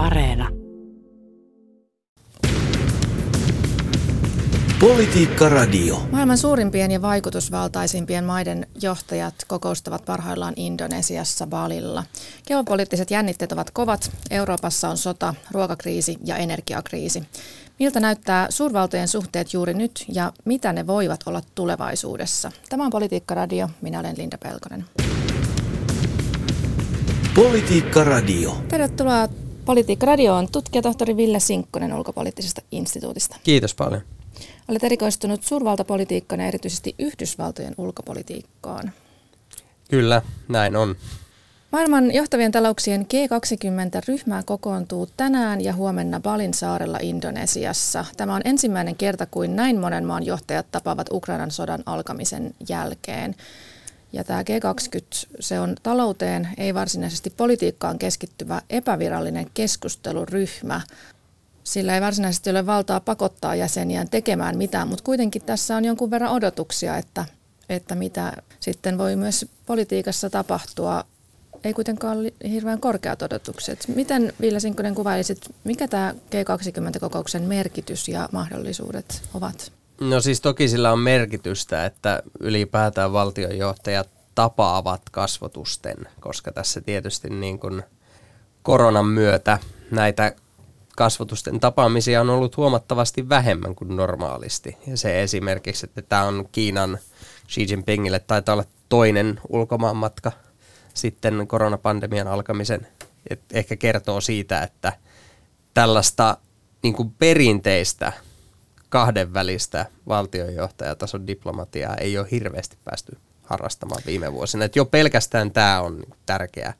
Areena. Politiikka Radio. Maailman suurimpien ja vaikutusvaltaisimpien maiden johtajat kokoustavat parhaillaan Indonesiassa Balilla. Geopoliittiset jännitteet ovat kovat. Euroopassa on sota, ruokakriisi ja energiakriisi. Miltä näyttää suurvaltojen suhteet juuri nyt ja mitä ne voivat olla tulevaisuudessa? Tämä on Politiikka Radio. Minä olen Linda Pelkonen. Politiikka Radio. Tervetuloa Politiikka Radioon tutkijatohtori Ville Sinkkonen ulkopoliittisesta instituutista. Kiitos paljon. Olet erikoistunut suurvaltapolitiikkaan ja erityisesti Yhdysvaltojen ulkopolitiikkaan. Kyllä, näin on. Maailman johtavien talouksien G20-ryhmä kokoontuu tänään ja huomenna Balin saarella Indonesiassa. Tämä on ensimmäinen kerta, kuin näin monen maan johtajat tapaavat Ukrainan sodan alkamisen jälkeen. Ja tämä G20, se on talouteen, ei varsinaisesti politiikkaan keskittyvä epävirallinen keskusteluryhmä. Sillä ei varsinaisesti ole valtaa pakottaa jäseniään tekemään mitään, mutta kuitenkin tässä on jonkun verran odotuksia, että, että mitä sitten voi myös politiikassa tapahtua. Ei kuitenkaan ole hirveän korkeat odotukset. Miten Ville Sinkkonen kuvailisit, mikä tämä G20-kokouksen merkitys ja mahdollisuudet ovat? No siis toki sillä on merkitystä, että ylipäätään valtionjohtajat tapaavat kasvotusten, koska tässä tietysti niin kuin koronan myötä näitä kasvotusten tapaamisia on ollut huomattavasti vähemmän kuin normaalisti. Ja se esimerkiksi, että tämä on Kiinan Xi Jinpingille taitaa olla toinen ulkomaanmatka sitten koronapandemian alkamisen. Et ehkä kertoo siitä, että tällaista niin kuin perinteistä kahdenvälistä valtionjohtajatason diplomatiaa ei ole hirveästi päästy harrastamaan viime vuosina. Et jo pelkästään tämä on niin tärkeä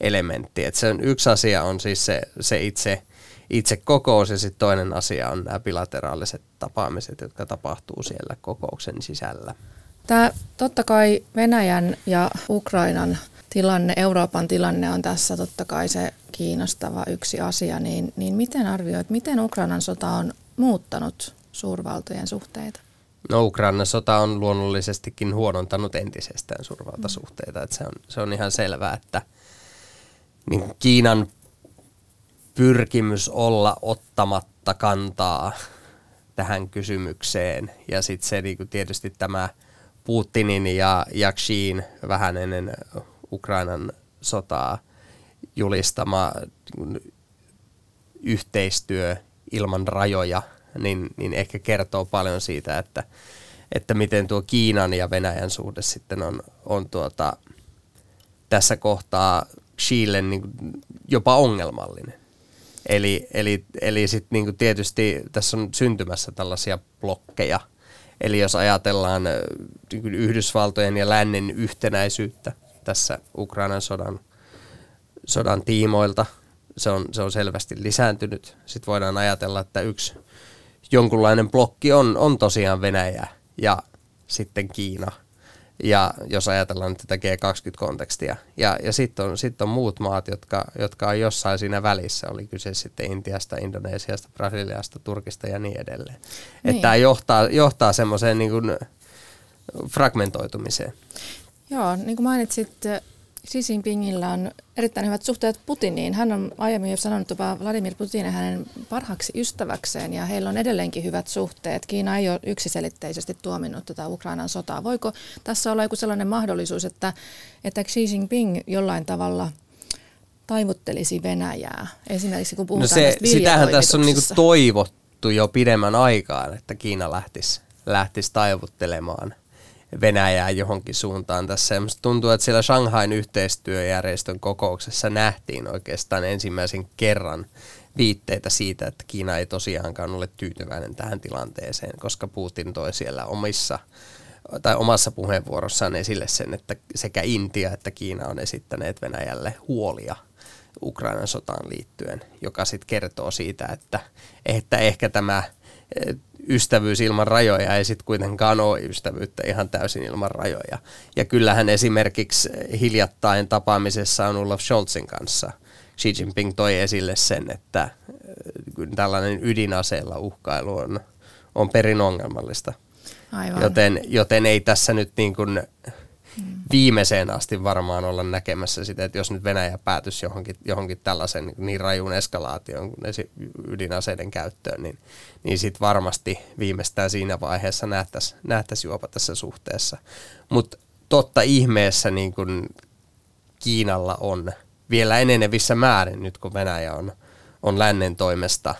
elementti. Et se on, yksi asia on siis se, se itse, itse kokous ja sitten toinen asia on nämä bilateraaliset tapaamiset, jotka tapahtuu siellä kokouksen sisällä. Tämä totta kai Venäjän ja Ukrainan tilanne, Euroopan tilanne on tässä totta kai se kiinnostava yksi asia, niin, niin miten arvioit, miten Ukrainan sota on muuttanut suurvaltojen suhteita? No Ukrainan sota on luonnollisestikin huonontanut entisestään suurvaltasuhteita, mm. että se on, se on ihan selvää, että niin Kiinan pyrkimys olla ottamatta kantaa tähän kysymykseen ja sitten se niin tietysti tämä Putinin ja, ja Xiin vähän ennen Ukrainan sotaa julistama yhteistyö ilman rajoja – niin, niin ehkä kertoo paljon siitä, että, että miten tuo Kiinan ja Venäjän suhde sitten on, on tuota, tässä kohtaa Chile niin jopa ongelmallinen. Eli, eli, eli sitten niin tietysti tässä on syntymässä tällaisia blokkeja. Eli jos ajatellaan niin Yhdysvaltojen ja lännen yhtenäisyyttä tässä Ukrainan sodan, sodan tiimoilta, se on, se on selvästi lisääntynyt. Sitten voidaan ajatella, että yksi jonkunlainen blokki on, on tosiaan Venäjä ja sitten Kiina. Ja jos ajatellaan tätä G20-kontekstia. Ja, ja sitten on, sit on muut maat, jotka, jotka on jossain siinä välissä. Oli kyse sitten Intiasta, Indonesiasta, Brasiliasta, Turkista ja niin edelleen. Niin. Että tämä johtaa, johtaa semmoiseen niin fragmentoitumiseen. Joo, niin kuin mainitsit, Xi Jinpingillä on erittäin hyvät suhteet Putiniin. Hän on aiemmin jo sanonut jopa Vladimir Putinin hänen parhaaksi ystäväkseen ja heillä on edelleenkin hyvät suhteet. Kiina ei ole yksiselitteisesti tuominnut tätä Ukrainan sotaa. Voiko tässä olla joku sellainen mahdollisuus, että, että Xi Jinping jollain tavalla taivuttelisi Venäjää? Esimerkiksi kun puhutaan no se, Sitähän tässä on niinku toivottu jo pidemmän aikaan, että Kiina lähtisi, lähtisi taivuttelemaan – Venäjää johonkin suuntaan tässä. Ja tuntuu, että siellä Shanghain yhteistyöjärjestön kokouksessa nähtiin oikeastaan ensimmäisen kerran viitteitä siitä, että Kiina ei tosiaankaan ole tyytyväinen tähän tilanteeseen, koska Putin toi siellä omissa tai omassa puheenvuorossaan esille sen, että sekä Intia että Kiina on esittäneet Venäjälle huolia Ukrainan sotaan liittyen, joka sitten kertoo siitä, että, että ehkä tämä ystävyys ilman rajoja ei sitten kuitenkaan ole ystävyyttä ihan täysin ilman rajoja. Ja kyllähän esimerkiksi hiljattain tapaamisessa on Olaf Scholzin kanssa Xi Jinping toi esille sen, että äh, tällainen ydinaseella uhkailu on, on perin ongelmallista. Aivan. Joten, joten ei tässä nyt niin kuin viimeiseen asti varmaan olla näkemässä sitä, että jos nyt Venäjä päätyisi johonkin, johonkin tällaisen niin, niin rajuun eskalaation ydinaseiden käyttöön, niin, niin sitten varmasti viimeistään siinä vaiheessa nähtäisiin nähtäisi juopa tässä suhteessa. Mutta totta ihmeessä niin kun Kiinalla on vielä enenevissä määrin nyt, kun Venäjä on, on lännen toimesta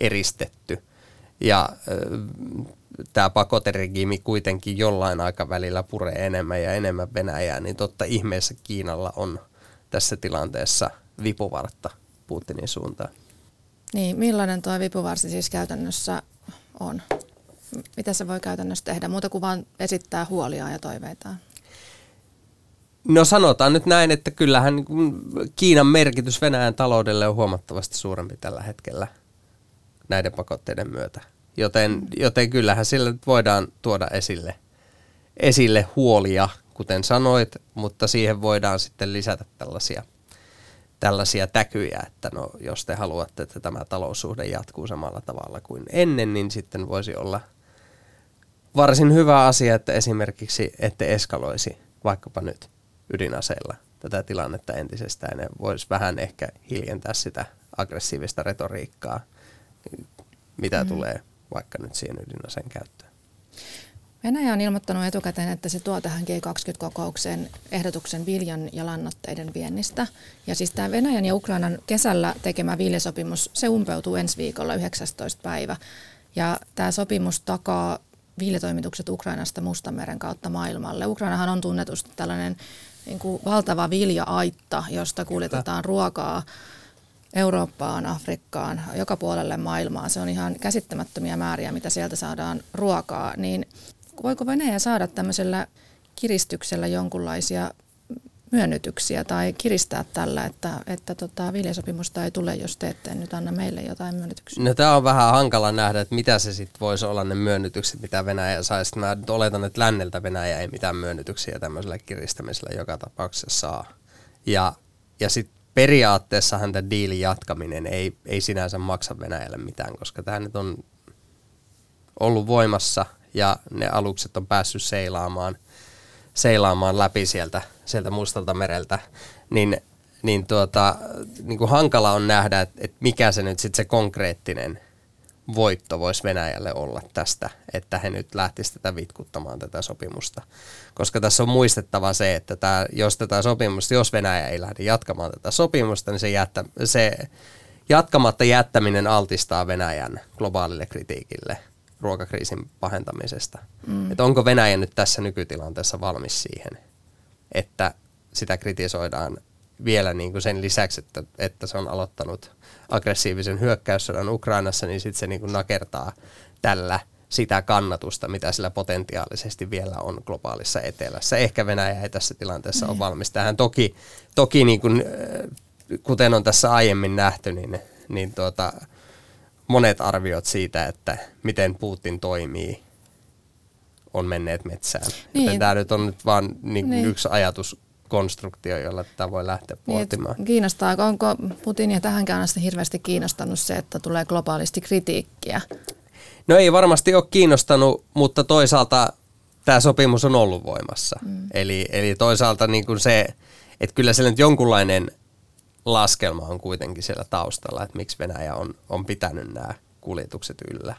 eristetty. Ja tämä pakoteregiimi kuitenkin jollain aikavälillä puree enemmän ja enemmän Venäjää, niin totta ihmeessä Kiinalla on tässä tilanteessa vipuvartta Putinin suuntaan. Niin, millainen tuo vipuvarsi siis käytännössä on? Mitä se voi käytännössä tehdä, muuta kuin vain esittää huolia ja toiveitaan? No sanotaan nyt näin, että kyllähän Kiinan merkitys Venäjän taloudelle on huomattavasti suurempi tällä hetkellä näiden pakotteiden myötä. Joten, joten kyllähän sillä voidaan tuoda esille, esille huolia, kuten sanoit, mutta siihen voidaan sitten lisätä tällaisia, tällaisia täkyjä, että no, jos te haluatte, että tämä taloussuhde jatkuu samalla tavalla kuin ennen, niin sitten voisi olla varsin hyvä asia, että esimerkiksi ette eskaloisi vaikkapa nyt ydinaseilla tätä tilannetta entisestään ja voisi vähän ehkä hiljentää sitä aggressiivista retoriikkaa, mitä mm. tulee vaikka nyt siihen ydinaseen käyttöön. Venäjä on ilmoittanut etukäteen, että se tuo tähän G20-kokoukseen ehdotuksen viljan ja lannoitteiden viennistä. Ja siis tämä Venäjän ja Ukrainan kesällä tekemä viljasopimus, se umpeutuu ensi viikolla 19. päivä. Ja tämä sopimus takaa viljatoimitukset Ukrainasta Mustanmeren kautta maailmalle. Ukrainahan on tunnetusti tällainen niin kuin valtava vilja-aitta, josta kuljetetaan ruokaa Eurooppaan, Afrikkaan, joka puolelle maailmaa. Se on ihan käsittämättömiä määriä, mitä sieltä saadaan ruokaa. Niin voiko Venäjä saada tämmöisellä kiristyksellä jonkunlaisia myönnytyksiä tai kiristää tällä, että, että tota, viljasopimusta ei tule, jos te ette nyt anna meille jotain myönnytyksiä? No tämä on vähän hankala nähdä, että mitä se sitten voisi olla ne myönnytykset, mitä Venäjä saisi. Mä nyt oletan, että länneltä Venäjä ei mitään myönnytyksiä tämmöisellä kiristämisellä joka tapauksessa saa. Ja, ja sitten periaatteessahan tämä diilin jatkaminen ei, ei sinänsä maksa Venäjälle mitään, koska tämä nyt on ollut voimassa ja ne alukset on päässyt seilaamaan, seilaamaan läpi sieltä, sieltä Mustalta mereltä, niin, niin, tuota, niin kuin hankala on nähdä, että, että mikä se nyt sitten se konkreettinen voitto voisi Venäjälle olla tästä, että he nyt lähtisivät tätä vitkuttamaan tätä sopimusta. Koska tässä on muistettava se, että tämä, jos tätä sopimusta, jos Venäjä ei lähde jatkamaan tätä sopimusta, niin se, jättä, se jatkamatta jättäminen altistaa Venäjän globaalille kritiikille ruokakriisin pahentamisesta. Mm. Että onko Venäjä nyt tässä nykytilanteessa valmis siihen, että sitä kritisoidaan vielä niin kuin sen lisäksi, että, että se on aloittanut aggressiivisen hyökkäyssodan Ukrainassa, niin sitten se niin kuin nakertaa tällä sitä kannatusta, mitä sillä potentiaalisesti vielä on globaalissa etelässä. Ehkä Venäjä ei tässä tilanteessa ole valmis tähän. Toki, toki niin kuin, kuten on tässä aiemmin nähty, niin, niin tuota, monet arviot siitä, että miten Putin toimii, on menneet metsään. Niin. Tämä nyt on nyt vain niin niin. yksi ajatus konstruktio, jolla tätä voi lähteä niin, pohtimaan. Niin, kiinnostaa, onko Putinia tähänkään asti hirveästi kiinnostanut se, että tulee globaalisti kritiikkiä? No ei varmasti ole kiinnostanut, mutta toisaalta tämä sopimus on ollut voimassa. Mm. Eli, eli toisaalta niin kuin se, että kyllä siellä nyt jonkunlainen laskelma on kuitenkin siellä taustalla, että miksi Venäjä on, on pitänyt nämä kuljetukset yllä.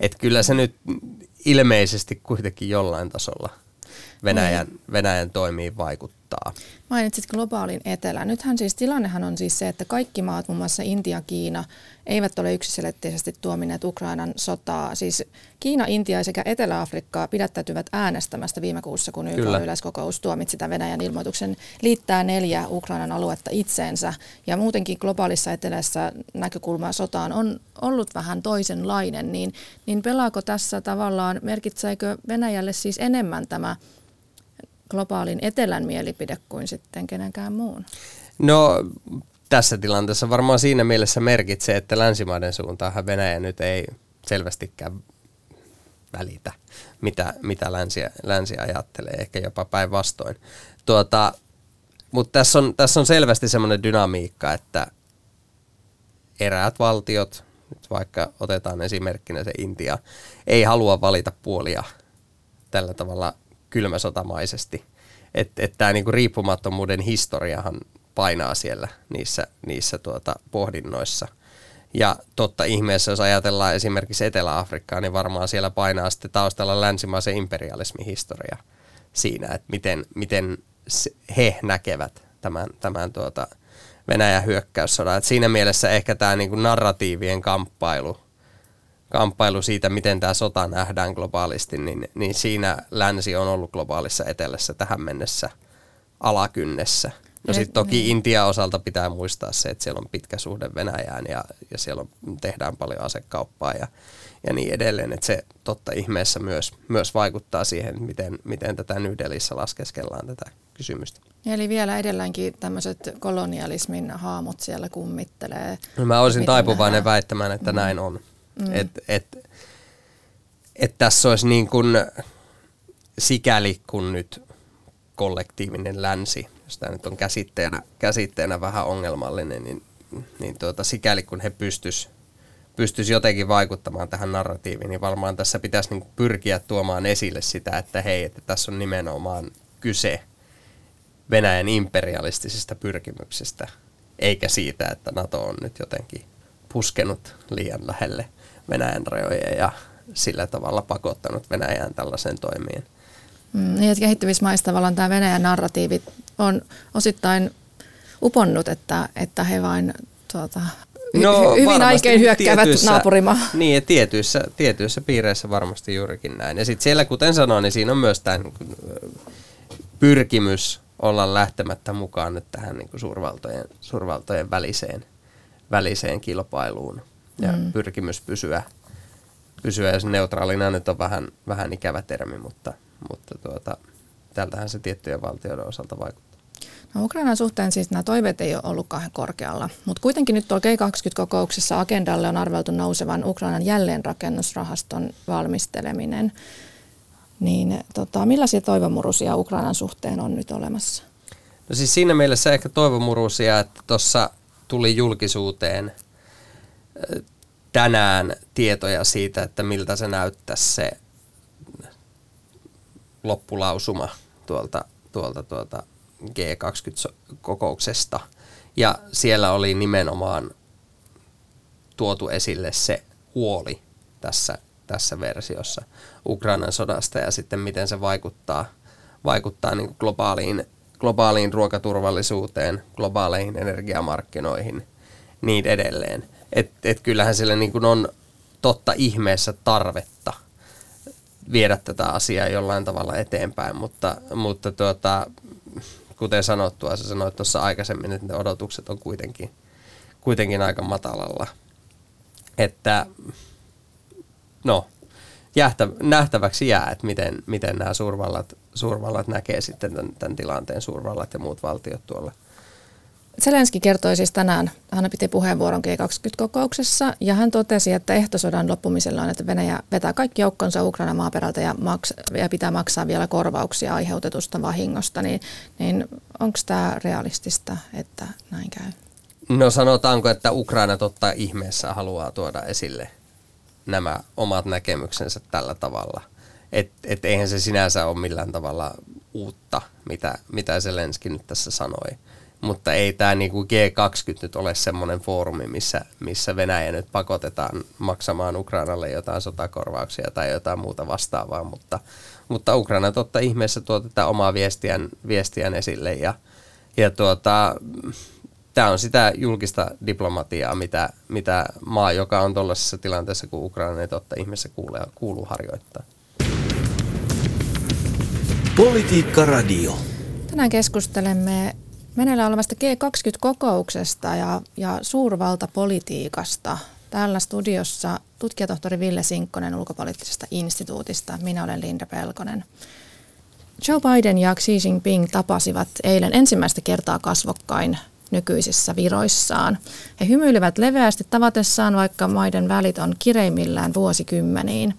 Että kyllä se nyt ilmeisesti kuitenkin jollain tasolla Venäjän, niin. Venäjän toimiin vaikuttaa. Mainitsit globaalin etelän. Nythän siis tilannehan on siis se, että kaikki maat, muun muassa Intia, Kiina, eivät ole yksiselitteisesti tuomineet Ukrainan sotaa. Siis Kiina, Intia sekä Etelä-Afrikka pidättäytyvät äänestämästä viime kuussa, kun YK yleiskokous tuomitsi sitä Venäjän ilmoituksen liittää neljä Ukrainan aluetta itseensä. Ja muutenkin globaalissa etelässä näkökulma sotaan on ollut vähän toisenlainen, niin, niin pelaako tässä tavallaan, merkitseekö Venäjälle siis enemmän tämä globaalin etelän mielipide kuin sitten kenenkään muun? No tässä tilanteessa varmaan siinä mielessä merkitsee, että länsimaiden suuntaan Venäjä nyt ei selvästikään välitä, mitä, mitä länsi, länsi ajattelee, ehkä jopa päinvastoin. Tuota, mutta tässä on, tässä on selvästi semmoinen dynamiikka, että eräät valtiot, nyt vaikka otetaan esimerkkinä se Intia, ei halua valita puolia tällä tavalla kylmäsotamaisesti Että et tämä niinku riippumattomuuden historiahan painaa siellä niissä, niissä tuota pohdinnoissa. Ja totta ihmeessä, jos ajatellaan esimerkiksi Etelä-Afrikkaa, niin varmaan siellä painaa sitten taustalla länsimaisen imperialismin historia siinä, että miten, miten he näkevät tämän, tämän tuota Venäjän hyökkäyssodan. Et siinä mielessä ehkä tämä niinku narratiivien kamppailu, kamppailu siitä, miten tämä sota nähdään globaalisti, niin, niin siinä länsi on ollut globaalissa etelässä tähän mennessä alakynnessä – No sitten toki niin. Intia osalta pitää muistaa se, että siellä on pitkä suhde Venäjään ja, ja siellä on, tehdään paljon asekauppaa ja, ja niin edelleen. Että se totta ihmeessä myös, myös vaikuttaa siihen, miten, miten tätä Nydelissä laskeskellaan tätä kysymystä. Eli vielä edelleenkin tämmöiset kolonialismin haamut siellä kummittelee. No mä olisin taipuvainen nähdään. väittämään, että mm. näin on. Mm. Että et, et tässä olisi niin kuin sikäli kun nyt kollektiivinen länsi jos tämä nyt on käsitteenä, käsitteenä vähän ongelmallinen, niin, niin tuota, sikäli kun he pystyis, pystyis jotenkin vaikuttamaan tähän narratiiviin, niin varmaan tässä pitäisi niin pyrkiä tuomaan esille sitä, että hei, että tässä on nimenomaan kyse Venäjän imperialistisista pyrkimyksistä, eikä siitä, että NATO on nyt jotenkin puskenut liian lähelle Venäjän rajoja ja sillä tavalla pakottanut Venäjään tällaisen toimien. Mm, niin, että kehittyvissä tavallaan tämä Venäjän narratiivi on osittain uponnut, että, että he vain tuota, no, hyvin aikein hyökkäävät naapurimaa. Niin, ja tietyissä, tietyissä piireissä varmasti juurikin näin. Ja sitten siellä, kuten sanoin, niin siinä on myös tämä niin pyrkimys olla lähtemättä mukaan nyt tähän niin kuin suurvaltojen, suurvaltojen väliseen, väliseen kilpailuun. Ja mm. pyrkimys pysyä, pysyä, jos neutraalina nyt on vähän, vähän ikävä termi, mutta – mutta tuota, tältähän se tiettyjen valtioiden osalta vaikuttaa. No Ukrainan suhteen siis nämä toiveet ei ole ollut kauhean korkealla, mutta kuitenkin nyt tuolla G20-kokouksessa agendalle on arveltu nousevan Ukrainan jälleenrakennusrahaston valmisteleminen. Niin tota, millaisia toivomurusia Ukrainan suhteen on nyt olemassa? No siis siinä mielessä ehkä toivomurusia, että tuossa tuli julkisuuteen tänään tietoja siitä, että miltä se näyttäisi se loppulausuma tuolta, tuolta tuolta G20-kokouksesta. Ja siellä oli nimenomaan tuotu esille se huoli tässä, tässä versiossa Ukrainan sodasta ja sitten miten se vaikuttaa, vaikuttaa niin globaaliin, globaaliin ruokaturvallisuuteen, globaaleihin energiamarkkinoihin, niin edelleen. Et, et kyllähän sillä niin on totta ihmeessä tarvetta – viedä tätä asiaa jollain tavalla eteenpäin, mutta, mutta tuota, kuten sanottua, sä sanoit tuossa aikaisemmin, että ne odotukset on kuitenkin, kuitenkin aika matalalla. Että no, jähtä, nähtäväksi jää, että miten, miten nämä suurvallat, suurvallat näkee sitten tämän, tämän tilanteen, suurvallat ja muut valtiot tuolla – Zelenski kertoi siis tänään, hän piti puheenvuoron G20-kokouksessa ja hän totesi, että ehtosodan loppumisella on, että Venäjä vetää kaikki joukkonsa Ukraina maaperältä ja, maks- ja pitää maksaa vielä korvauksia aiheutetusta vahingosta, niin, niin onko tämä realistista, että näin käy? No sanotaanko, että Ukraina totta ihmeessä haluaa tuoda esille nämä omat näkemyksensä tällä tavalla. Että et eihän se sinänsä ole millään tavalla uutta, mitä, mitä Zelenski nyt tässä sanoi mutta ei tämä niinku G20 nyt ole semmoinen foorumi, missä, missä Venäjä nyt pakotetaan maksamaan Ukrainalle jotain sotakorvauksia tai jotain muuta vastaavaa, mutta, mutta Ukraina totta ihmeessä tuo tätä omaa viestiään, viestiään esille ja, ja tuota, tämä on sitä julkista diplomatiaa, mitä, mitä maa, joka on tuollaisessa tilanteessa kuin Ukraina, ei totta ihmeessä kuuluu, kuuluu harjoittaa. Politiikka Radio. Tänään keskustelemme meneillään olevasta G20-kokouksesta ja, ja suurvaltapolitiikasta. Täällä studiossa tutkijatohtori Ville Sinkkonen ulkopoliittisesta instituutista. Minä olen Linda Pelkonen. Joe Biden ja Xi Jinping tapasivat eilen ensimmäistä kertaa kasvokkain nykyisissä viroissaan. He hymyilivät leveästi tavatessaan, vaikka maiden välit on kireimmillään vuosikymmeniin.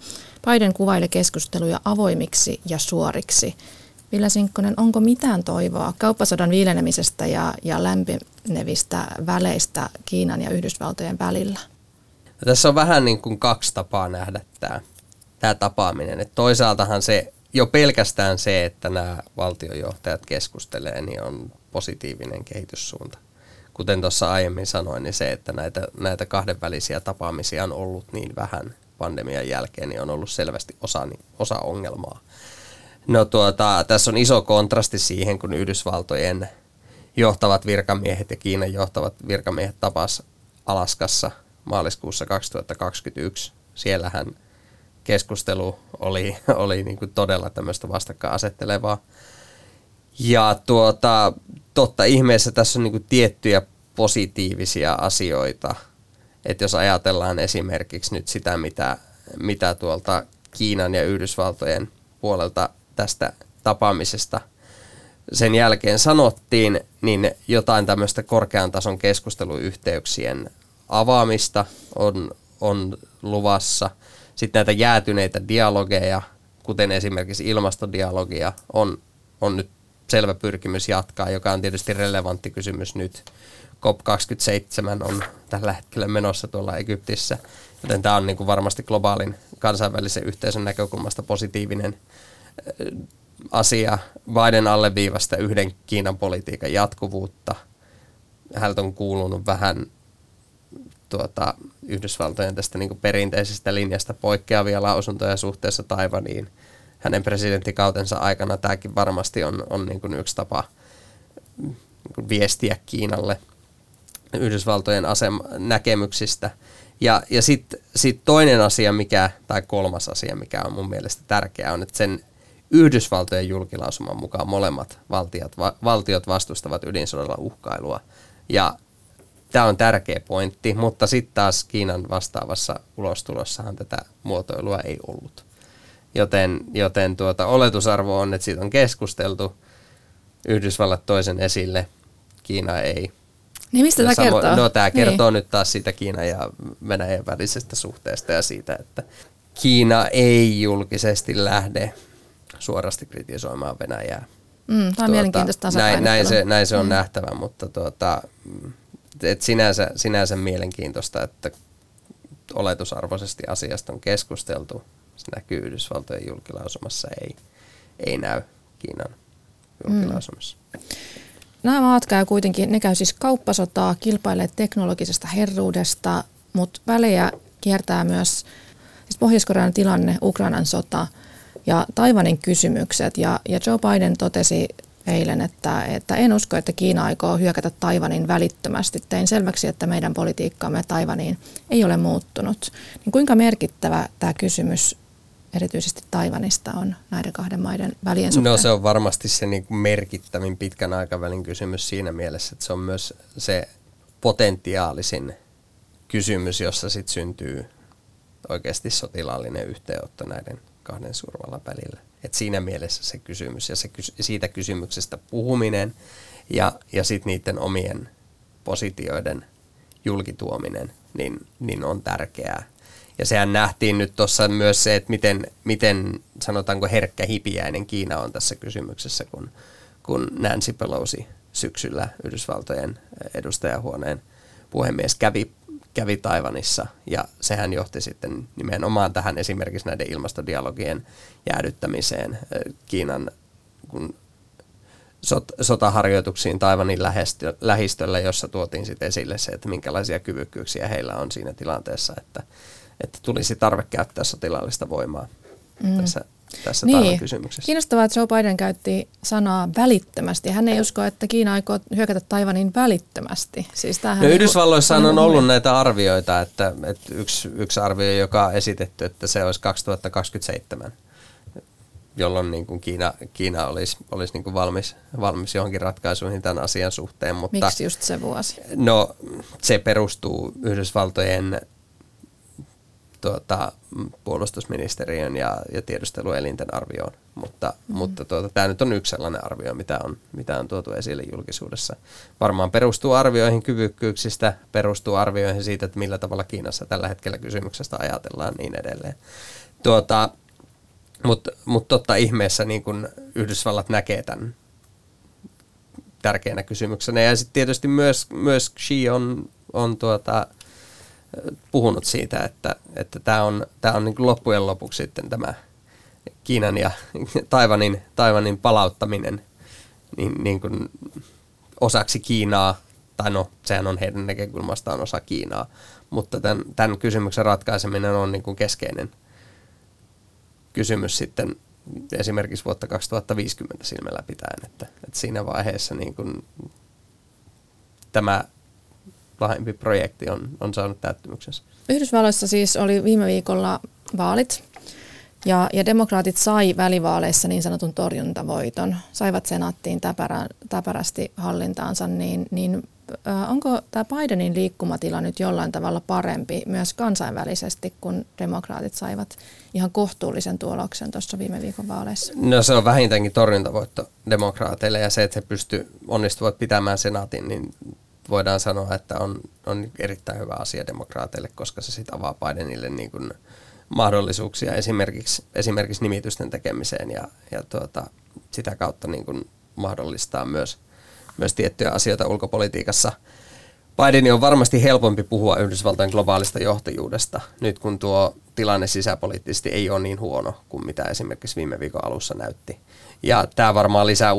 Biden kuvaili keskusteluja avoimiksi ja suoriksi. Ville Sinkkonen, onko mitään toivoa kauppasodan viilenemisestä ja, ja lämpenevistä väleistä Kiinan ja Yhdysvaltojen välillä? Tässä on vähän niin kuin kaksi tapaa nähdä tämä, tämä tapaaminen. Et toisaaltahan se jo pelkästään se, että nämä valtiojohtajat keskustelee, niin on positiivinen kehityssuunta. Kuten tuossa aiemmin sanoin, niin se, että näitä, näitä kahdenvälisiä tapaamisia on ollut niin vähän pandemian jälkeen, niin on ollut selvästi osa, osa ongelmaa. No tuota, tässä on iso kontrasti siihen, kun Yhdysvaltojen johtavat virkamiehet ja Kiinan johtavat virkamiehet tapas Alaskassa maaliskuussa 2021. Siellähän keskustelu oli, oli niin kuin todella tämmöistä vastakkainasettelevaa. Ja tuota, totta ihmeessä tässä on niin kuin tiettyjä positiivisia asioita. Että jos ajatellaan esimerkiksi nyt sitä, mitä, mitä tuolta Kiinan ja Yhdysvaltojen puolelta tästä tapaamisesta sen jälkeen sanottiin, niin jotain tämmöistä korkean tason keskusteluyhteyksien avaamista on, on luvassa. Sitten näitä jäätyneitä dialogeja, kuten esimerkiksi ilmastodialogia, on, on nyt selvä pyrkimys jatkaa, joka on tietysti relevantti kysymys nyt. COP27 on tällä hetkellä menossa tuolla Egyptissä, joten tämä on niin kuin varmasti globaalin kansainvälisen yhteisön näkökulmasta positiivinen asia. Biden alleviivasta yhden Kiinan politiikan jatkuvuutta. Häneltä on kuulunut vähän tuota, Yhdysvaltojen tästä niin perinteisestä linjasta poikkeavia lausuntoja suhteessa Taivaniin. Hänen presidenttikautensa aikana tämäkin varmasti on, on niin kuin yksi tapa niin viestiä Kiinalle Yhdysvaltojen asema, näkemyksistä. Ja, ja sitten sit toinen asia, mikä, tai kolmas asia, mikä on mun mielestä tärkeää, on, että sen Yhdysvaltojen julkilausuman mukaan molemmat valtiot, va, valtiot vastustavat ydinsodalla uhkailua. Ja tämä on tärkeä pointti, mutta sitten taas Kiinan vastaavassa ulostulossahan tätä muotoilua ei ollut. Joten, joten tuota, oletusarvo on, että siitä on keskusteltu, Yhdysvallat toisen esille, Kiina ei. Niin mistä tämä kertoo? No tämä kertoo niin. nyt taas siitä Kiinan ja Venäjän välisestä suhteesta ja siitä, että Kiina ei julkisesti lähde suorasti kritisoimaan Venäjää. Mm, tämä on tuota, mielenkiintoista näin, näin, se, näin se on mm. nähtävä, mutta tuota, et sinänsä, sinänsä mielenkiintoista, että oletusarvoisesti asiasta on keskusteltu. Se näkyy Yhdysvaltojen julkilausumassa, ei, ei näy Kiinan julkilausumassa. Mm. Nämä maat käy kuitenkin, ne käy siis kauppasotaa, kilpailee teknologisesta herruudesta, mutta välejä kiertää myös siis Pohjois-Korean tilanne, Ukrainan sota ja Taivanin kysymykset. Ja, ja Joe Biden totesi eilen, että, että en usko, että Kiina aikoo hyökätä Taivanin välittömästi. Tein selväksi, että meidän politiikkaamme Taivaniin ei ole muuttunut. Niin kuinka merkittävä tämä kysymys erityisesti Taivanista on näiden kahden maiden välien suhteen? No se on varmasti se niin kuin merkittävin pitkän aikavälin kysymys siinä mielessä, että se on myös se potentiaalisin kysymys, jossa sitten syntyy oikeasti sotilaallinen yhteenotto näiden kahden suurvallan välillä. Et siinä mielessä se kysymys ja se, siitä kysymyksestä puhuminen ja, ja sitten niiden omien positioiden julkituominen, niin, niin on tärkeää. Ja sehän nähtiin nyt tuossa myös se, että miten, miten sanotaanko herkkä hipiäinen Kiina on tässä kysymyksessä, kun, kun Nancy Pelosi syksyllä Yhdysvaltojen edustajahuoneen puhemies kävi kävi Taivanissa ja sehän johti sitten nimenomaan tähän esimerkiksi näiden ilmastodialogien jäädyttämiseen Kiinan kun sot, sotaharjoituksiin Taivanin lähestö, lähistöllä, jossa tuotiin sitten esille se, että minkälaisia kyvykkyyksiä heillä on siinä tilanteessa, että, että tulisi tarve käyttää sotilaallista voimaa mm. tässä tässä niin. kysymyksessä. Kiinnostavaa, että Joe Biden käytti sanaa välittömästi. Hän ei usko, että Kiina aikoo hyökätä Taivanin välittömästi. Siis no niin Yhdysvalloissa on, on ollut näitä arvioita, että, että yksi, yksi arvio, joka on esitetty, että se olisi 2027 jolloin niin kuin Kiina, Kiina olisi, olisi niin kuin valmis, valmis johonkin ratkaisuihin tämän asian suhteen. Mutta, Miksi just se vuosi? No se perustuu Yhdysvaltojen tuota, puolustusministeriön ja, ja tiedusteluelinten arvioon, mutta, mm. mutta tuota, tämä nyt on yksi sellainen arvio, mitä on, mitä on tuotu esille julkisuudessa. Varmaan perustuu arvioihin kyvykkyyksistä, perustuu arvioihin siitä, että millä tavalla Kiinassa tällä hetkellä kysymyksestä ajatellaan niin edelleen. Tuota, mutta mut totta ihmeessä niin kun Yhdysvallat näkee tämän tärkeänä kysymyksenä. Ja sitten tietysti myös, myös Xi on, on tuota, puhunut siitä, että, että tämä on, tää on niin loppujen lopuksi sitten tämä Kiinan ja Taivanin, Taivanin palauttaminen niin, niin kuin osaksi Kiinaa, tai no sehän on heidän näkökulmastaan osa Kiinaa, mutta tämän, tämän kysymyksen ratkaiseminen on niin kuin keskeinen kysymys sitten esimerkiksi vuotta 2050 silmällä pitäen, että, että siinä vaiheessa niin kuin tämä lahempi projekti on, on saanut täyttymyksensä. Yhdysvalloissa siis oli viime viikolla vaalit ja, ja demokraatit sai välivaaleissa niin sanotun torjuntavoiton, saivat senaattiin täpärä, täpärästi hallintaansa, niin, niin äh, onko tämä Bidenin liikkumatila nyt jollain tavalla parempi myös kansainvälisesti, kun demokraatit saivat ihan kohtuullisen tuloksen tuossa viime viikon vaaleissa? No se on vähintäänkin torjuntavoitto demokraateille ja se, että he pysty, onnistuvat pitämään senaatin, niin voidaan sanoa, että on, on erittäin hyvä asia demokraateille, koska se sitten avaa Bidenille niin kuin mahdollisuuksia esimerkiksi, esimerkiksi nimitysten tekemiseen ja, ja tuota, sitä kautta niin kuin mahdollistaa myös, myös tiettyjä asioita ulkopolitiikassa. Bidenin on varmasti helpompi puhua Yhdysvaltain globaalista johtajuudesta nyt kun tuo tilanne sisäpoliittisesti ei ole niin huono kuin mitä esimerkiksi viime viikon alussa näytti. Ja tämä varmaan lisää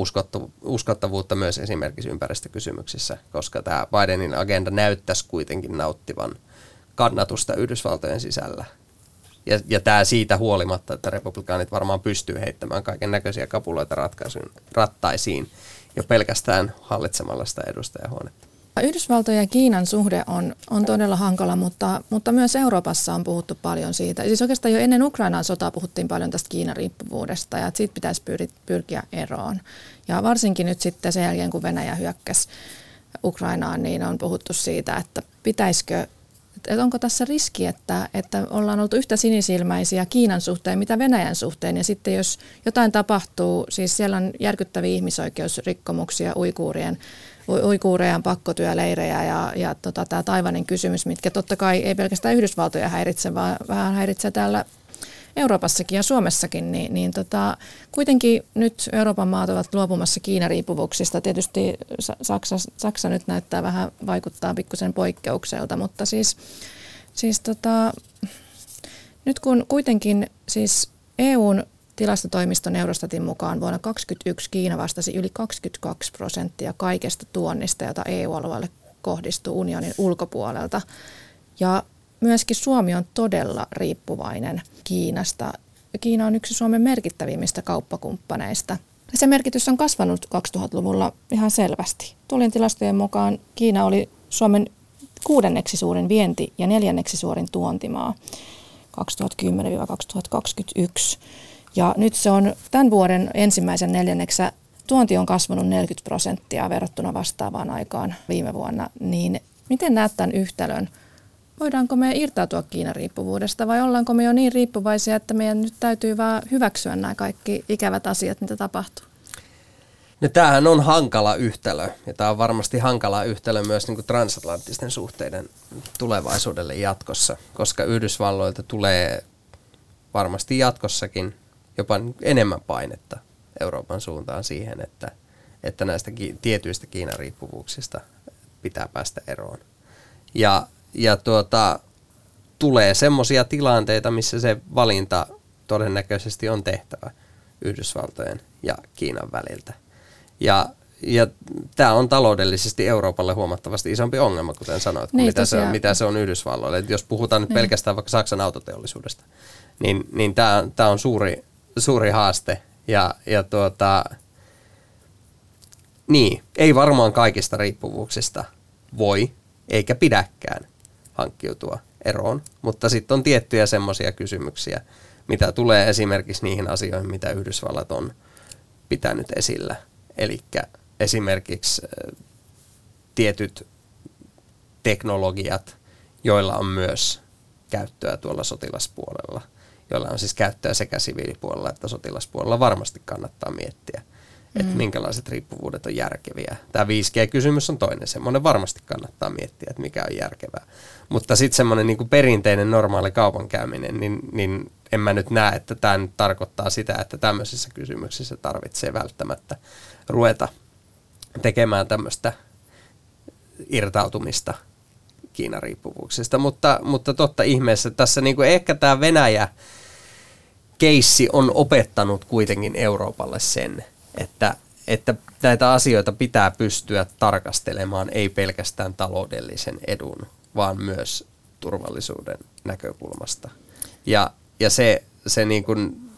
uskottavuutta myös esimerkiksi ympäristökysymyksissä, koska tämä Bidenin agenda näyttäisi kuitenkin nauttivan kannatusta Yhdysvaltojen sisällä. Ja, ja tämä siitä huolimatta, että republikaanit varmaan pystyy heittämään kaiken näköisiä kapuloita rattaisiin jo pelkästään hallitsemalla sitä edustajahuonetta. Yhdysvaltojen ja Kiinan suhde on, on todella hankala, mutta, mutta myös Euroopassa on puhuttu paljon siitä. Siis oikeastaan jo ennen Ukrainan sotaa puhuttiin paljon tästä Kiinan riippuvuudesta ja että siitä pitäisi pyr- pyrkiä eroon. Ja varsinkin nyt sitten sen jälkeen, kun Venäjä hyökkäsi Ukrainaan, niin on puhuttu siitä, että pitäisikö että onko tässä riski, että, että ollaan oltu yhtä sinisilmäisiä Kiinan suhteen, mitä Venäjän suhteen. Ja sitten jos jotain tapahtuu, siis siellä on järkyttäviä ihmisoikeusrikkomuksia uikuurien uikuureja, pakkotyöleirejä ja, ja tota, tämä Taivanin kysymys, mitkä totta kai ei pelkästään Yhdysvaltoja häiritse, vaan vähän häiritsee täällä Euroopassakin ja Suomessakin, niin, niin tota, kuitenkin nyt Euroopan maat ovat luopumassa Kiina-riippuvuuksista. Tietysti Saksa, Saksa nyt näyttää vähän vaikuttaa pikkusen poikkeukselta, mutta siis, siis tota, nyt kun kuitenkin siis EUn Tilastotoimiston Eurostatin mukaan vuonna 2021 Kiina vastasi yli 22 prosenttia kaikesta tuonnista, jota EU-alueelle kohdistuu unionin ulkopuolelta. Ja myöskin Suomi on todella riippuvainen Kiinasta. Kiina on yksi Suomen merkittävimmistä kauppakumppaneista. Se merkitys on kasvanut 2000-luvulla ihan selvästi. Tulin tilastojen mukaan Kiina oli Suomen kuudenneksi suurin vienti ja neljänneksi suurin tuontimaa 2010-2021. Ja nyt se on tämän vuoden ensimmäisen neljänneksä tuonti on kasvanut 40 prosenttia verrattuna vastaavaan aikaan viime vuonna. Niin miten näet tämän yhtälön? Voidaanko me irtautua Kiinan riippuvuudesta vai ollaanko me jo niin riippuvaisia, että meidän nyt täytyy vaan hyväksyä nämä kaikki ikävät asiat, mitä tapahtuu? No tämähän on hankala yhtälö ja tämä on varmasti hankala yhtälö myös niin kuin transatlanttisten suhteiden tulevaisuudelle jatkossa, koska Yhdysvalloilta tulee varmasti jatkossakin jopa enemmän painetta Euroopan suuntaan siihen, että, että näistä ki- tietyistä Kiinan riippuvuuksista pitää päästä eroon. Ja, ja tuota, tulee semmoisia tilanteita, missä se valinta todennäköisesti on tehtävä Yhdysvaltojen ja Kiinan väliltä. Ja, ja tämä on taloudellisesti Euroopalle huomattavasti isompi ongelma, kuten sanoit, niin, mitä, se on, mitä se on Yhdysvalloille. Et jos puhutaan nyt niin. pelkästään vaikka Saksan autoteollisuudesta, niin, niin tämä on suuri, suuri haaste. Ja, ja tuota, niin, ei varmaan kaikista riippuvuuksista voi eikä pidäkään hankkiutua eroon, mutta sitten on tiettyjä semmoisia kysymyksiä, mitä tulee esimerkiksi niihin asioihin, mitä Yhdysvallat on pitänyt esillä. Eli esimerkiksi tietyt teknologiat, joilla on myös käyttöä tuolla sotilaspuolella – joilla on siis käyttöä sekä siviilipuolella että sotilaspuolella, varmasti kannattaa miettiä, mm. että minkälaiset riippuvuudet on järkeviä. Tämä 5G-kysymys on toinen, semmoinen varmasti kannattaa miettiä, että mikä on järkevää. Mutta sitten semmoinen niin perinteinen normaali kaupankäyminen, niin, niin en mä nyt näe, että tämä nyt tarkoittaa sitä, että tämmöisissä kysymyksissä tarvitsee välttämättä ruveta tekemään tämmöistä irtautumista Kiinan riippuvuuksista, mutta, mutta totta ihmeessä tässä niin kuin ehkä tämä Venäjä keissi on opettanut kuitenkin Euroopalle sen, että, että näitä asioita pitää pystyä tarkastelemaan ei pelkästään taloudellisen edun, vaan myös turvallisuuden näkökulmasta. Ja, ja se, se niin kuin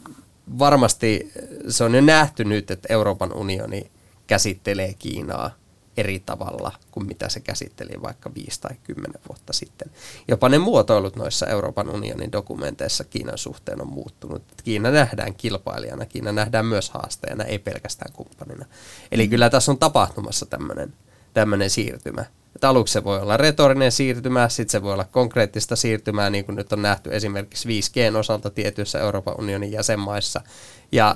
varmasti, se on jo nähty nyt, että Euroopan unioni käsittelee Kiinaa eri tavalla kuin mitä se käsitteli vaikka 5 tai 10 vuotta sitten. Jopa ne muotoilut noissa Euroopan unionin dokumenteissa Kiinan suhteen on muuttunut. Kiina nähdään kilpailijana, Kiina nähdään myös haasteena, ei pelkästään kumppanina. Eli kyllä tässä on tapahtumassa tämmöinen tämmöinen siirtymä. Että aluksi se voi olla retorinen siirtymä, sitten se voi olla konkreettista siirtymää, niin kuin nyt on nähty esimerkiksi 5Gn osalta tietyissä Euroopan unionin jäsenmaissa. Ja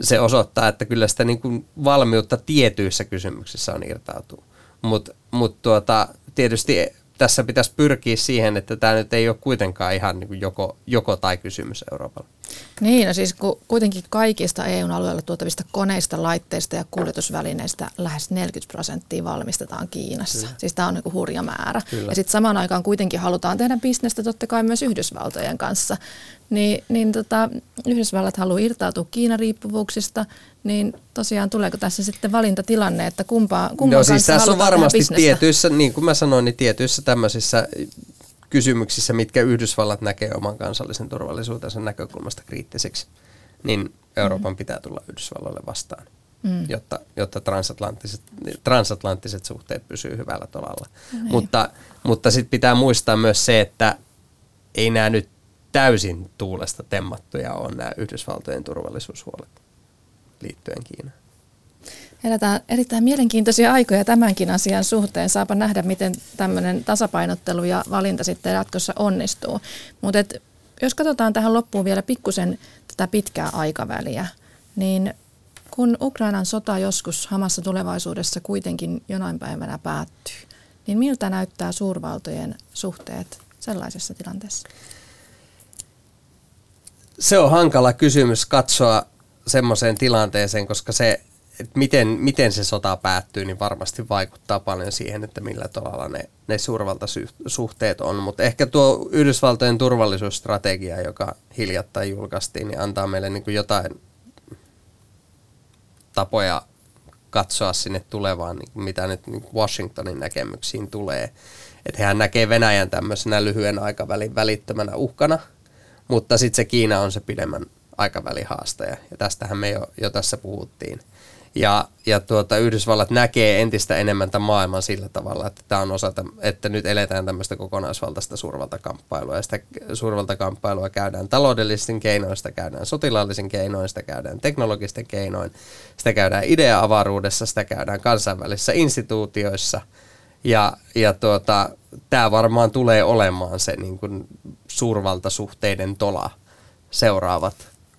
se osoittaa, että kyllä sitä niin kuin valmiutta tietyissä kysymyksissä on irtautua. Mutta mut tuota, tietysti tässä pitäisi pyrkiä siihen, että tämä nyt ei ole kuitenkaan ihan niin kuin joko, joko tai kysymys Euroopalla. Niin, no siis kuitenkin kaikista EU-alueella tuotavista koneista, laitteista ja kuljetusvälineistä lähes 40 prosenttia valmistetaan Kiinassa. Kyllä. Siis tämä on niin kuin hurja määrä. Kyllä. Ja sitten samaan aikaan kuitenkin halutaan tehdä bisnestä totta kai myös Yhdysvaltojen kanssa. Niin, niin tota, Yhdysvallat haluaa irtautua Kiinan riippuvuuksista, niin tosiaan tuleeko tässä sitten valintatilanne, että kumpaa, kumpaa no, siis tässä on varmasti tietyissä, niin kuin mä sanoin, niin tietyissä tämmöisissä kysymyksissä, mitkä Yhdysvallat näkee oman kansallisen turvallisuutensa näkökulmasta kriittiseksi, niin Euroopan mm. pitää tulla Yhdysvalloille vastaan, mm. jotta, jotta transatlanttiset, transatlanttiset suhteet pysyvät hyvällä tolalla. Mm. Mutta, mutta sitten pitää muistaa myös se, että ei nämä nyt täysin tuulesta temmattuja on nämä Yhdysvaltojen turvallisuushuolet liittyen Kiinaan. Eletään erittäin mielenkiintoisia aikoja tämänkin asian suhteen. Saapa nähdä, miten tämmöinen tasapainottelu ja valinta sitten jatkossa onnistuu. Mutta jos katsotaan tähän loppuun vielä pikkusen tätä pitkää aikaväliä, niin kun Ukrainan sota joskus hamassa tulevaisuudessa kuitenkin jonain päivänä päättyy, niin miltä näyttää suurvaltojen suhteet sellaisessa tilanteessa? Se on hankala kysymys katsoa semmoiseen tilanteeseen, koska se että miten, miten se sota päättyy, niin varmasti vaikuttaa paljon siihen, että millä tavalla ne, ne suurvaltasuhteet on. Mutta ehkä tuo Yhdysvaltojen turvallisuusstrategia, joka hiljattain julkaistiin, niin antaa meille niin kuin jotain tapoja katsoa sinne tulevaan, niin mitä nyt niin Washingtonin näkemyksiin tulee. Että hän näkee Venäjän tämmöisenä lyhyen aikavälin välittömänä uhkana, mutta sitten se Kiina on se pidemmän aikavälin haastaja. Ja tästähän me jo, jo tässä puhuttiin. Ja, ja tuota, Yhdysvallat näkee entistä enemmän tämän maailman sillä tavalla, että tämä on osa, että nyt eletään tämmöistä kokonaisvaltaista suurvaltakamppailua. Ja sitä suurvaltakamppailua käydään taloudellisten keinoin, sitä käydään sotilaallisen keinoin, sitä käydään teknologisten keinoin, sitä käydään idea-avaruudessa, sitä käydään kansainvälisissä instituutioissa. Ja, ja tuota, tämä varmaan tulee olemaan se niin kuin suurvaltasuhteiden tola seuraavat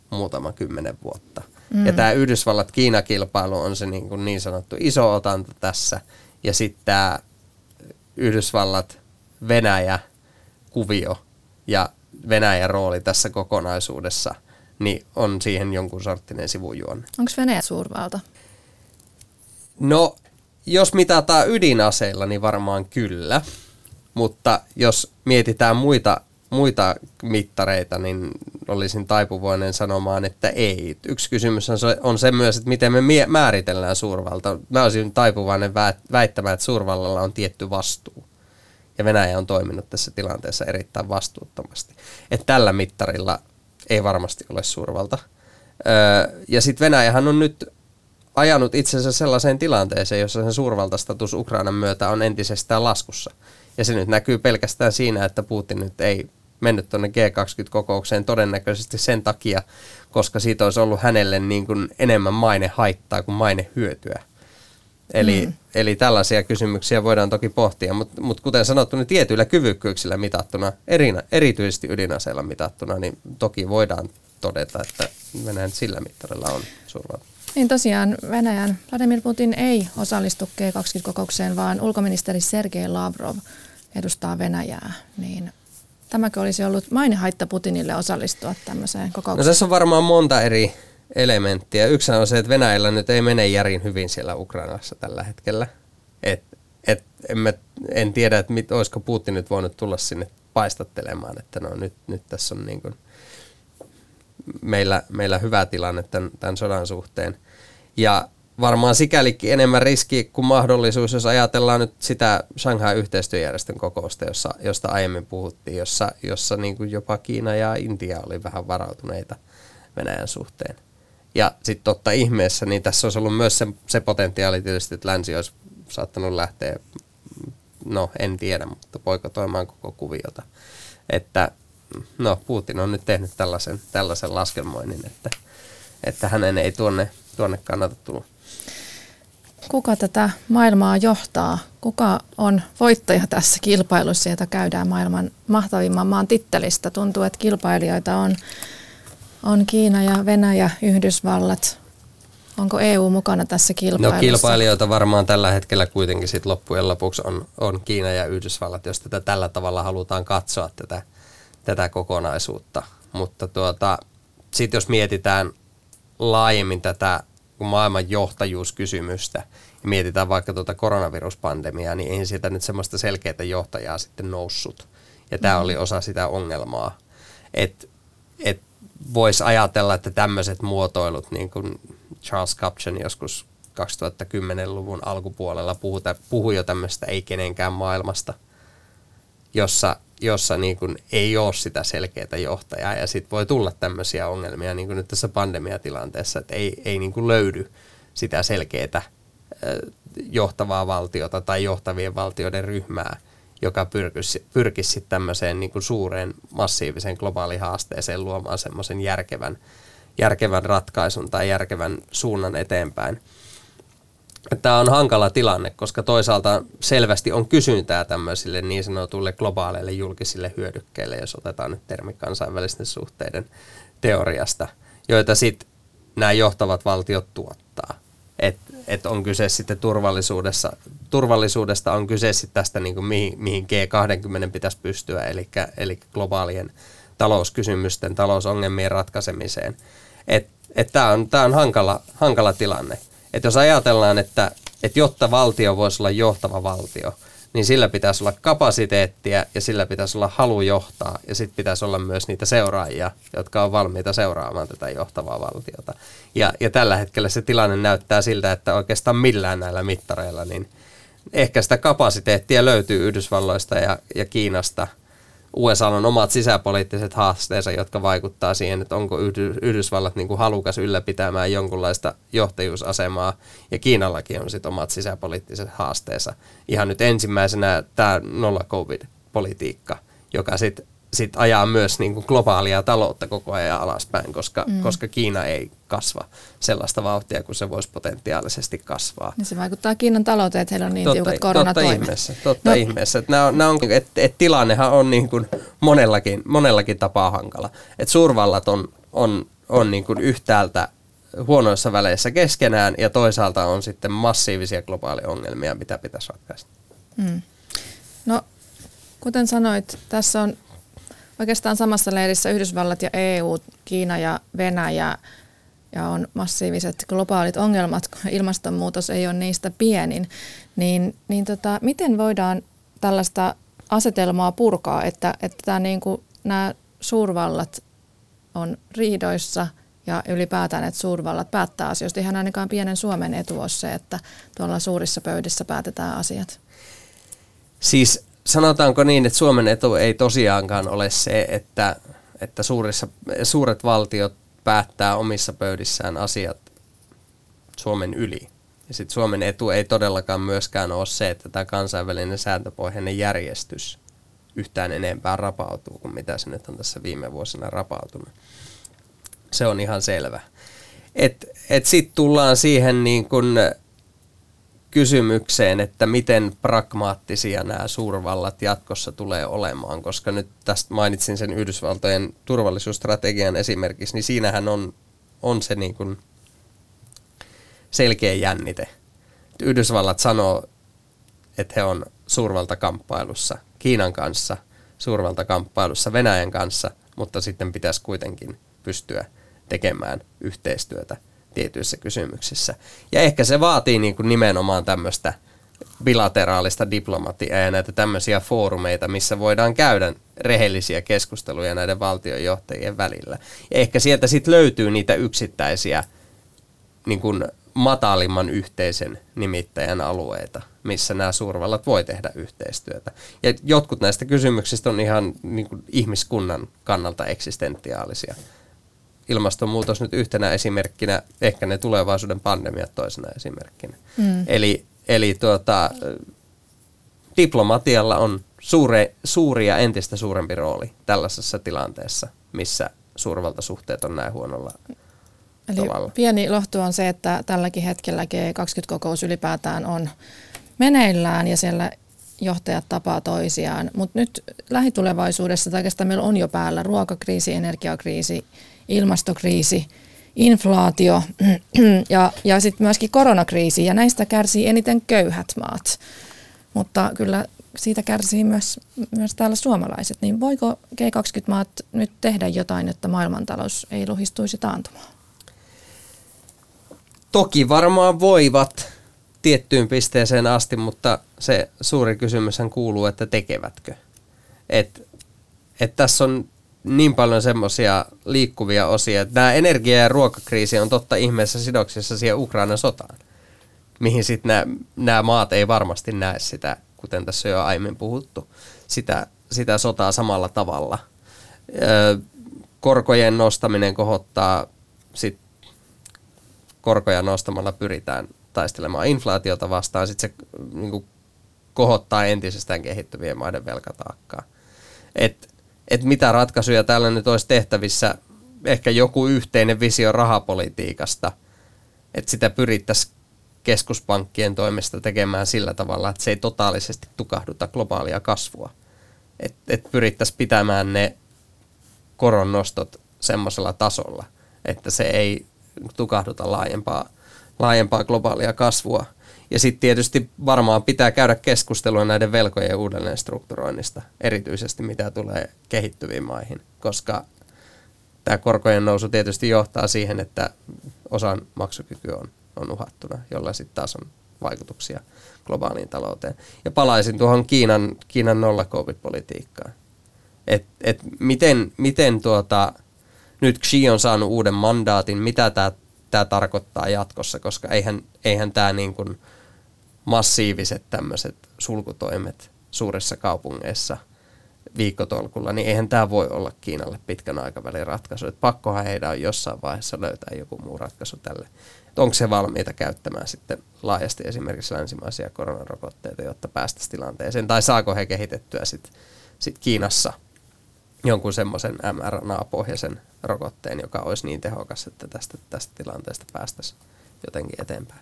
muutama kymmenen vuotta. Mm. Ja tämä Yhdysvallat-Kiina-kilpailu on se niin, kuin niin sanottu iso otanta tässä. Ja sitten tämä Yhdysvallat-Venäjä-kuvio ja Venäjän rooli tässä kokonaisuudessa, niin on siihen jonkun sorttinen sivujuonne. Onko Venäjä suurvalta? No, jos mitataan ydinaseilla, niin varmaan kyllä. Mutta jos mietitään muita muita mittareita, niin olisin taipuvainen sanomaan, että ei. Yksi kysymys on se, on se myös, että miten me määritellään suurvalta. Mä olisin taipuvainen väittämään, että suurvallalla on tietty vastuu. Ja Venäjä on toiminut tässä tilanteessa erittäin vastuuttomasti. Että tällä mittarilla ei varmasti ole suurvalta. Öö, ja sitten Venäjähän on nyt ajanut itsensä sellaiseen tilanteeseen, jossa sen suurvaltastatus Ukrainan myötä on entisestään laskussa. Ja se nyt näkyy pelkästään siinä, että Putin nyt ei mennyt tuonne G20-kokoukseen todennäköisesti sen takia, koska siitä olisi ollut hänelle niin kuin enemmän maine haittaa kuin maine hyötyä. Eli, mm. eli tällaisia kysymyksiä voidaan toki pohtia, mutta mut kuten sanottu, niin tietyillä kyvykkyyksillä mitattuna, erinä, erityisesti ydinaseilla mitattuna, niin toki voidaan todeta, että Venäjän sillä mittarilla on suurvalta. Niin tosiaan Venäjän Vladimir Putin ei osallistu G20-kokoukseen, vaan ulkoministeri Sergei Lavrov edustaa Venäjää. Niin Tämäkö olisi ollut mainehaitta Putinille osallistua tämmöiseen kokoukseen? No tässä on varmaan monta eri elementtiä. Yksi on se, että Venäjällä nyt ei mene järin hyvin siellä Ukrainassa tällä hetkellä. Et, et, en, mä, en tiedä, että mit, olisiko Putin nyt voinut tulla sinne paistattelemaan, että no nyt, nyt tässä on niin kuin, meillä, meillä hyvä tilanne tämän, tämän sodan suhteen. Ja varmaan sikälikin enemmän riski kuin mahdollisuus, jos ajatellaan nyt sitä Shanghai-yhteistyöjärjestön kokousta, jossa, josta aiemmin puhuttiin, jossa, jossa niin kuin jopa Kiina ja Intia oli vähän varautuneita Venäjän suhteen. Ja sitten totta ihmeessä, niin tässä olisi ollut myös se, se potentiaali tietysti, että länsi olisi saattanut lähteä, no en tiedä, mutta poikotoimaan koko kuviota. Että no Putin on nyt tehnyt tällaisen, tällaisen laskelmoinnin, että, että hänen ei tuonne, tuonne kannata tulla. Kuka tätä maailmaa johtaa? Kuka on voittaja tässä kilpailussa, jota käydään maailman mahtavimman maan tittelistä? Tuntuu, että kilpailijoita on, on Kiina ja Venäjä, Yhdysvallat. Onko EU mukana tässä kilpailussa? No kilpailijoita varmaan tällä hetkellä kuitenkin sit loppujen lopuksi on, on Kiina ja Yhdysvallat, jos tätä tällä tavalla halutaan katsoa tätä, tätä kokonaisuutta. Mutta tuota, sitten jos mietitään laajemmin tätä maailman johtajuuskysymystä ja mietitään vaikka tuota koronaviruspandemiaa, niin ei sieltä nyt semmoista selkeää johtajaa sitten noussut. Ja tämä mm. oli osa sitä ongelmaa. Että et voisi ajatella, että tämmöiset muotoilut, niin kuin Charles Kupchan joskus 2010-luvun alkupuolella puhui jo tämmöistä ei kenenkään maailmasta, jossa jossa niin kuin ei ole sitä selkeää johtajaa. Ja sitten voi tulla tämmöisiä ongelmia niin kuin nyt tässä pandemiatilanteessa, että ei, ei niin kuin löydy sitä selkeää johtavaa valtiota tai johtavien valtioiden ryhmää, joka pyrkisi, pyrkisi tämmöiseen niin kuin suureen massiiviseen globaaliin haasteeseen luomaan semmoisen järkevän, järkevän ratkaisun tai järkevän suunnan eteenpäin tämä on hankala tilanne, koska toisaalta selvästi on kysyntää tämmöisille niin sanotuille globaaleille julkisille hyödykkeille, jos otetaan nyt termi kansainvälisten suhteiden teoriasta, joita sitten nämä johtavat valtiot tuottaa. Et, et on kyse sitten turvallisuudessa, turvallisuudesta on kyse sitten tästä niin kuin mihin, mihin G20 pitäisi pystyä, eli, eli globaalien talouskysymysten, talousongelmien ratkaisemiseen. Tämä on, tää on hankala, hankala tilanne. Että jos ajatellaan, että, että jotta valtio voisi olla johtava valtio, niin sillä pitäisi olla kapasiteettia ja sillä pitäisi olla halu johtaa ja sitten pitäisi olla myös niitä seuraajia, jotka on valmiita seuraamaan tätä johtavaa valtiota. Ja, ja tällä hetkellä se tilanne näyttää siltä, että oikeastaan millään näillä mittareilla, niin ehkä sitä kapasiteettia löytyy Yhdysvalloista ja, ja Kiinasta – USA on omat sisäpoliittiset haasteensa, jotka vaikuttaa siihen, että onko Yhdysvallat niin kuin halukas ylläpitämään jonkunlaista johtajuusasemaa, ja Kiinallakin on sitten omat sisäpoliittiset haasteensa. Ihan nyt ensimmäisenä tämä nolla-covid-politiikka, joka sitten sit ajaa myös niin kuin globaalia taloutta koko ajan alaspäin, koska, mm. koska Kiina ei kasva sellaista vauhtia, kuin se voisi potentiaalisesti kasvaa. Ja se vaikuttaa Kiinan talouteen, että heillä on niin totta, tiukat koronatoimet. Totta ihmeessä. Totta no. ihmeessä. Että nämä on, nämä on, et, et tilannehan on niin kuin monellakin, monellakin tapaa hankala. Et suurvallat on, on, on niin kuin yhtäältä huonoissa väleissä keskenään ja toisaalta on sitten massiivisia globaalia ongelmia, mitä pitäisi ratkaista. Mm. No, kuten sanoit, tässä on oikeastaan samassa leirissä Yhdysvallat ja EU, Kiina ja Venäjä ja on massiiviset globaalit ongelmat, ilmastonmuutos ei ole niistä pienin, niin, niin tota, miten voidaan tällaista asetelmaa purkaa, että, että tämä niin kuin, nämä suurvallat on riidoissa ja ylipäätään, että suurvallat päättää asioista. Ihan ainakaan pienen Suomen etu on se, että tuolla suurissa pöydissä päätetään asiat. Siis sanotaanko niin, että Suomen etu ei tosiaankaan ole se, että, että suurissa, suuret valtiot päättää omissa pöydissään asiat Suomen yli. Ja sitten Suomen etu ei todellakaan myöskään ole se, että tämä kansainvälinen sääntöpohjainen järjestys yhtään enempää rapautuu kuin mitä se nyt on tässä viime vuosina rapautunut. Se on ihan selvä. Et, et sitten tullaan siihen niin kun kysymykseen, että miten pragmaattisia nämä suurvallat jatkossa tulee olemaan, koska nyt tästä mainitsin sen Yhdysvaltojen turvallisuusstrategian esimerkiksi, niin siinähän on, on se niin kuin selkeä jännite. Yhdysvallat sanoo, että he on suurvaltakamppailussa Kiinan kanssa, suurvaltakamppailussa Venäjän kanssa, mutta sitten pitäisi kuitenkin pystyä tekemään yhteistyötä tietyissä kysymyksissä. Ja ehkä se vaatii niin kuin nimenomaan tämmöistä bilateraalista diplomatiaa ja näitä tämmöisiä foorumeita, missä voidaan käydä rehellisiä keskusteluja näiden valtionjohtajien välillä. Ja ehkä sieltä sitten löytyy niitä yksittäisiä niin kuin matalimman yhteisen nimittäjän alueita, missä nämä suurvallat voi tehdä yhteistyötä. Ja jotkut näistä kysymyksistä on ihan niin kuin ihmiskunnan kannalta eksistentiaalisia. Ilmastonmuutos nyt yhtenä esimerkkinä, ehkä ne tulevaisuuden pandemiat toisena esimerkkinä. Mm. Eli, eli tuota, diplomatialla on suure, suuri ja entistä suurempi rooli tällaisessa tilanteessa, missä suurvaltasuhteet on näin huonolla Eli tavalla. pieni lohtu on se, että tälläkin hetkellä G20-kokous ylipäätään on meneillään ja siellä johtajat tapaa toisiaan. Mutta nyt lähitulevaisuudessa, tai oikeastaan meillä on jo päällä ruokakriisi, energiakriisi, ilmastokriisi, inflaatio ja, ja sitten myöskin koronakriisi, ja näistä kärsii eniten köyhät maat. Mutta kyllä siitä kärsii myös, myös täällä suomalaiset. Niin voiko G20-maat nyt tehdä jotain, että maailmantalous ei luhistuisi taantumaan? Toki varmaan voivat tiettyyn pisteeseen asti, mutta se suuri kysymyshän kuuluu, että tekevätkö. Et, et tässä on niin paljon semmoisia liikkuvia osia, että tämä energia- ja ruokakriisi on totta ihmeessä sidoksissa siihen Ukrainan sotaan, mihin sitten nämä maat ei varmasti näe sitä, kuten tässä jo aiemmin puhuttu, sitä, sitä sotaa samalla tavalla. Korkojen nostaminen kohottaa sit korkoja nostamalla pyritään taistelemaan inflaatiota vastaan, sitten se niin kuin, kohottaa entisestään kehittyvien maiden velkataakkaa. Et, et mitä ratkaisuja täällä nyt olisi tehtävissä, ehkä joku yhteinen visio rahapolitiikasta, että sitä pyrittäisiin keskuspankkien toimesta tekemään sillä tavalla, että se ei totaalisesti tukahduta globaalia kasvua. Että et pyrittäisiin pitämään ne koronnostot semmoisella tasolla, että se ei tukahduta laajempaa, laajempaa globaalia kasvua. Ja sitten tietysti varmaan pitää käydä keskustelua näiden velkojen uudelleen strukturoinnista, erityisesti mitä tulee kehittyviin maihin, koska tämä korkojen nousu tietysti johtaa siihen, että osan maksukyky on, on uhattuna, jolla sitten taas on vaikutuksia globaaliin talouteen. Ja palaisin tuohon Kiinan, Kiinan nolla-covid-politiikkaan. Et, et miten, miten tuota, nyt Xi on saanut uuden mandaatin, mitä tämä tarkoittaa jatkossa, koska eihän, eihän tämä niin kuin massiiviset tämmöiset sulkutoimet suurissa kaupungeissa viikkotolkulla, niin eihän tämä voi olla Kiinalle pitkän aikavälin ratkaisu. Et pakkohan heidän on jossain vaiheessa löytää joku muu ratkaisu tälle. Et onko se valmiita käyttämään sitten laajasti esimerkiksi länsimaisia koronarokotteita, jotta päästäisiin tilanteeseen, tai saako he kehitettyä sitten sit Kiinassa – jonkun semmoisen mRNA-pohjaisen rokotteen, joka olisi niin tehokas, että tästä, tästä tilanteesta päästäisiin jotenkin eteenpäin.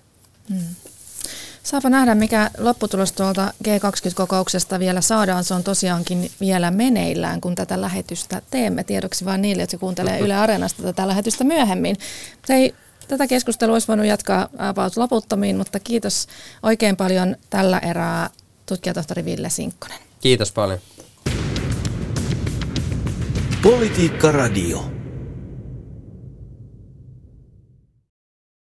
Hmm. Saapa nähdä, mikä lopputulos tuolta G20-kokouksesta vielä saadaan. Se on tosiaankin vielä meneillään, kun tätä lähetystä teemme. Tiedoksi vain niille, jotka kuuntelee Yle Areenasta tätä lähetystä myöhemmin. Se ei, tätä keskustelua olisi voinut jatkaa about loputtomiin, mutta kiitos oikein paljon tällä erää tutkijatohtori Ville Sinkkonen. Kiitos paljon. Politiikka Radio.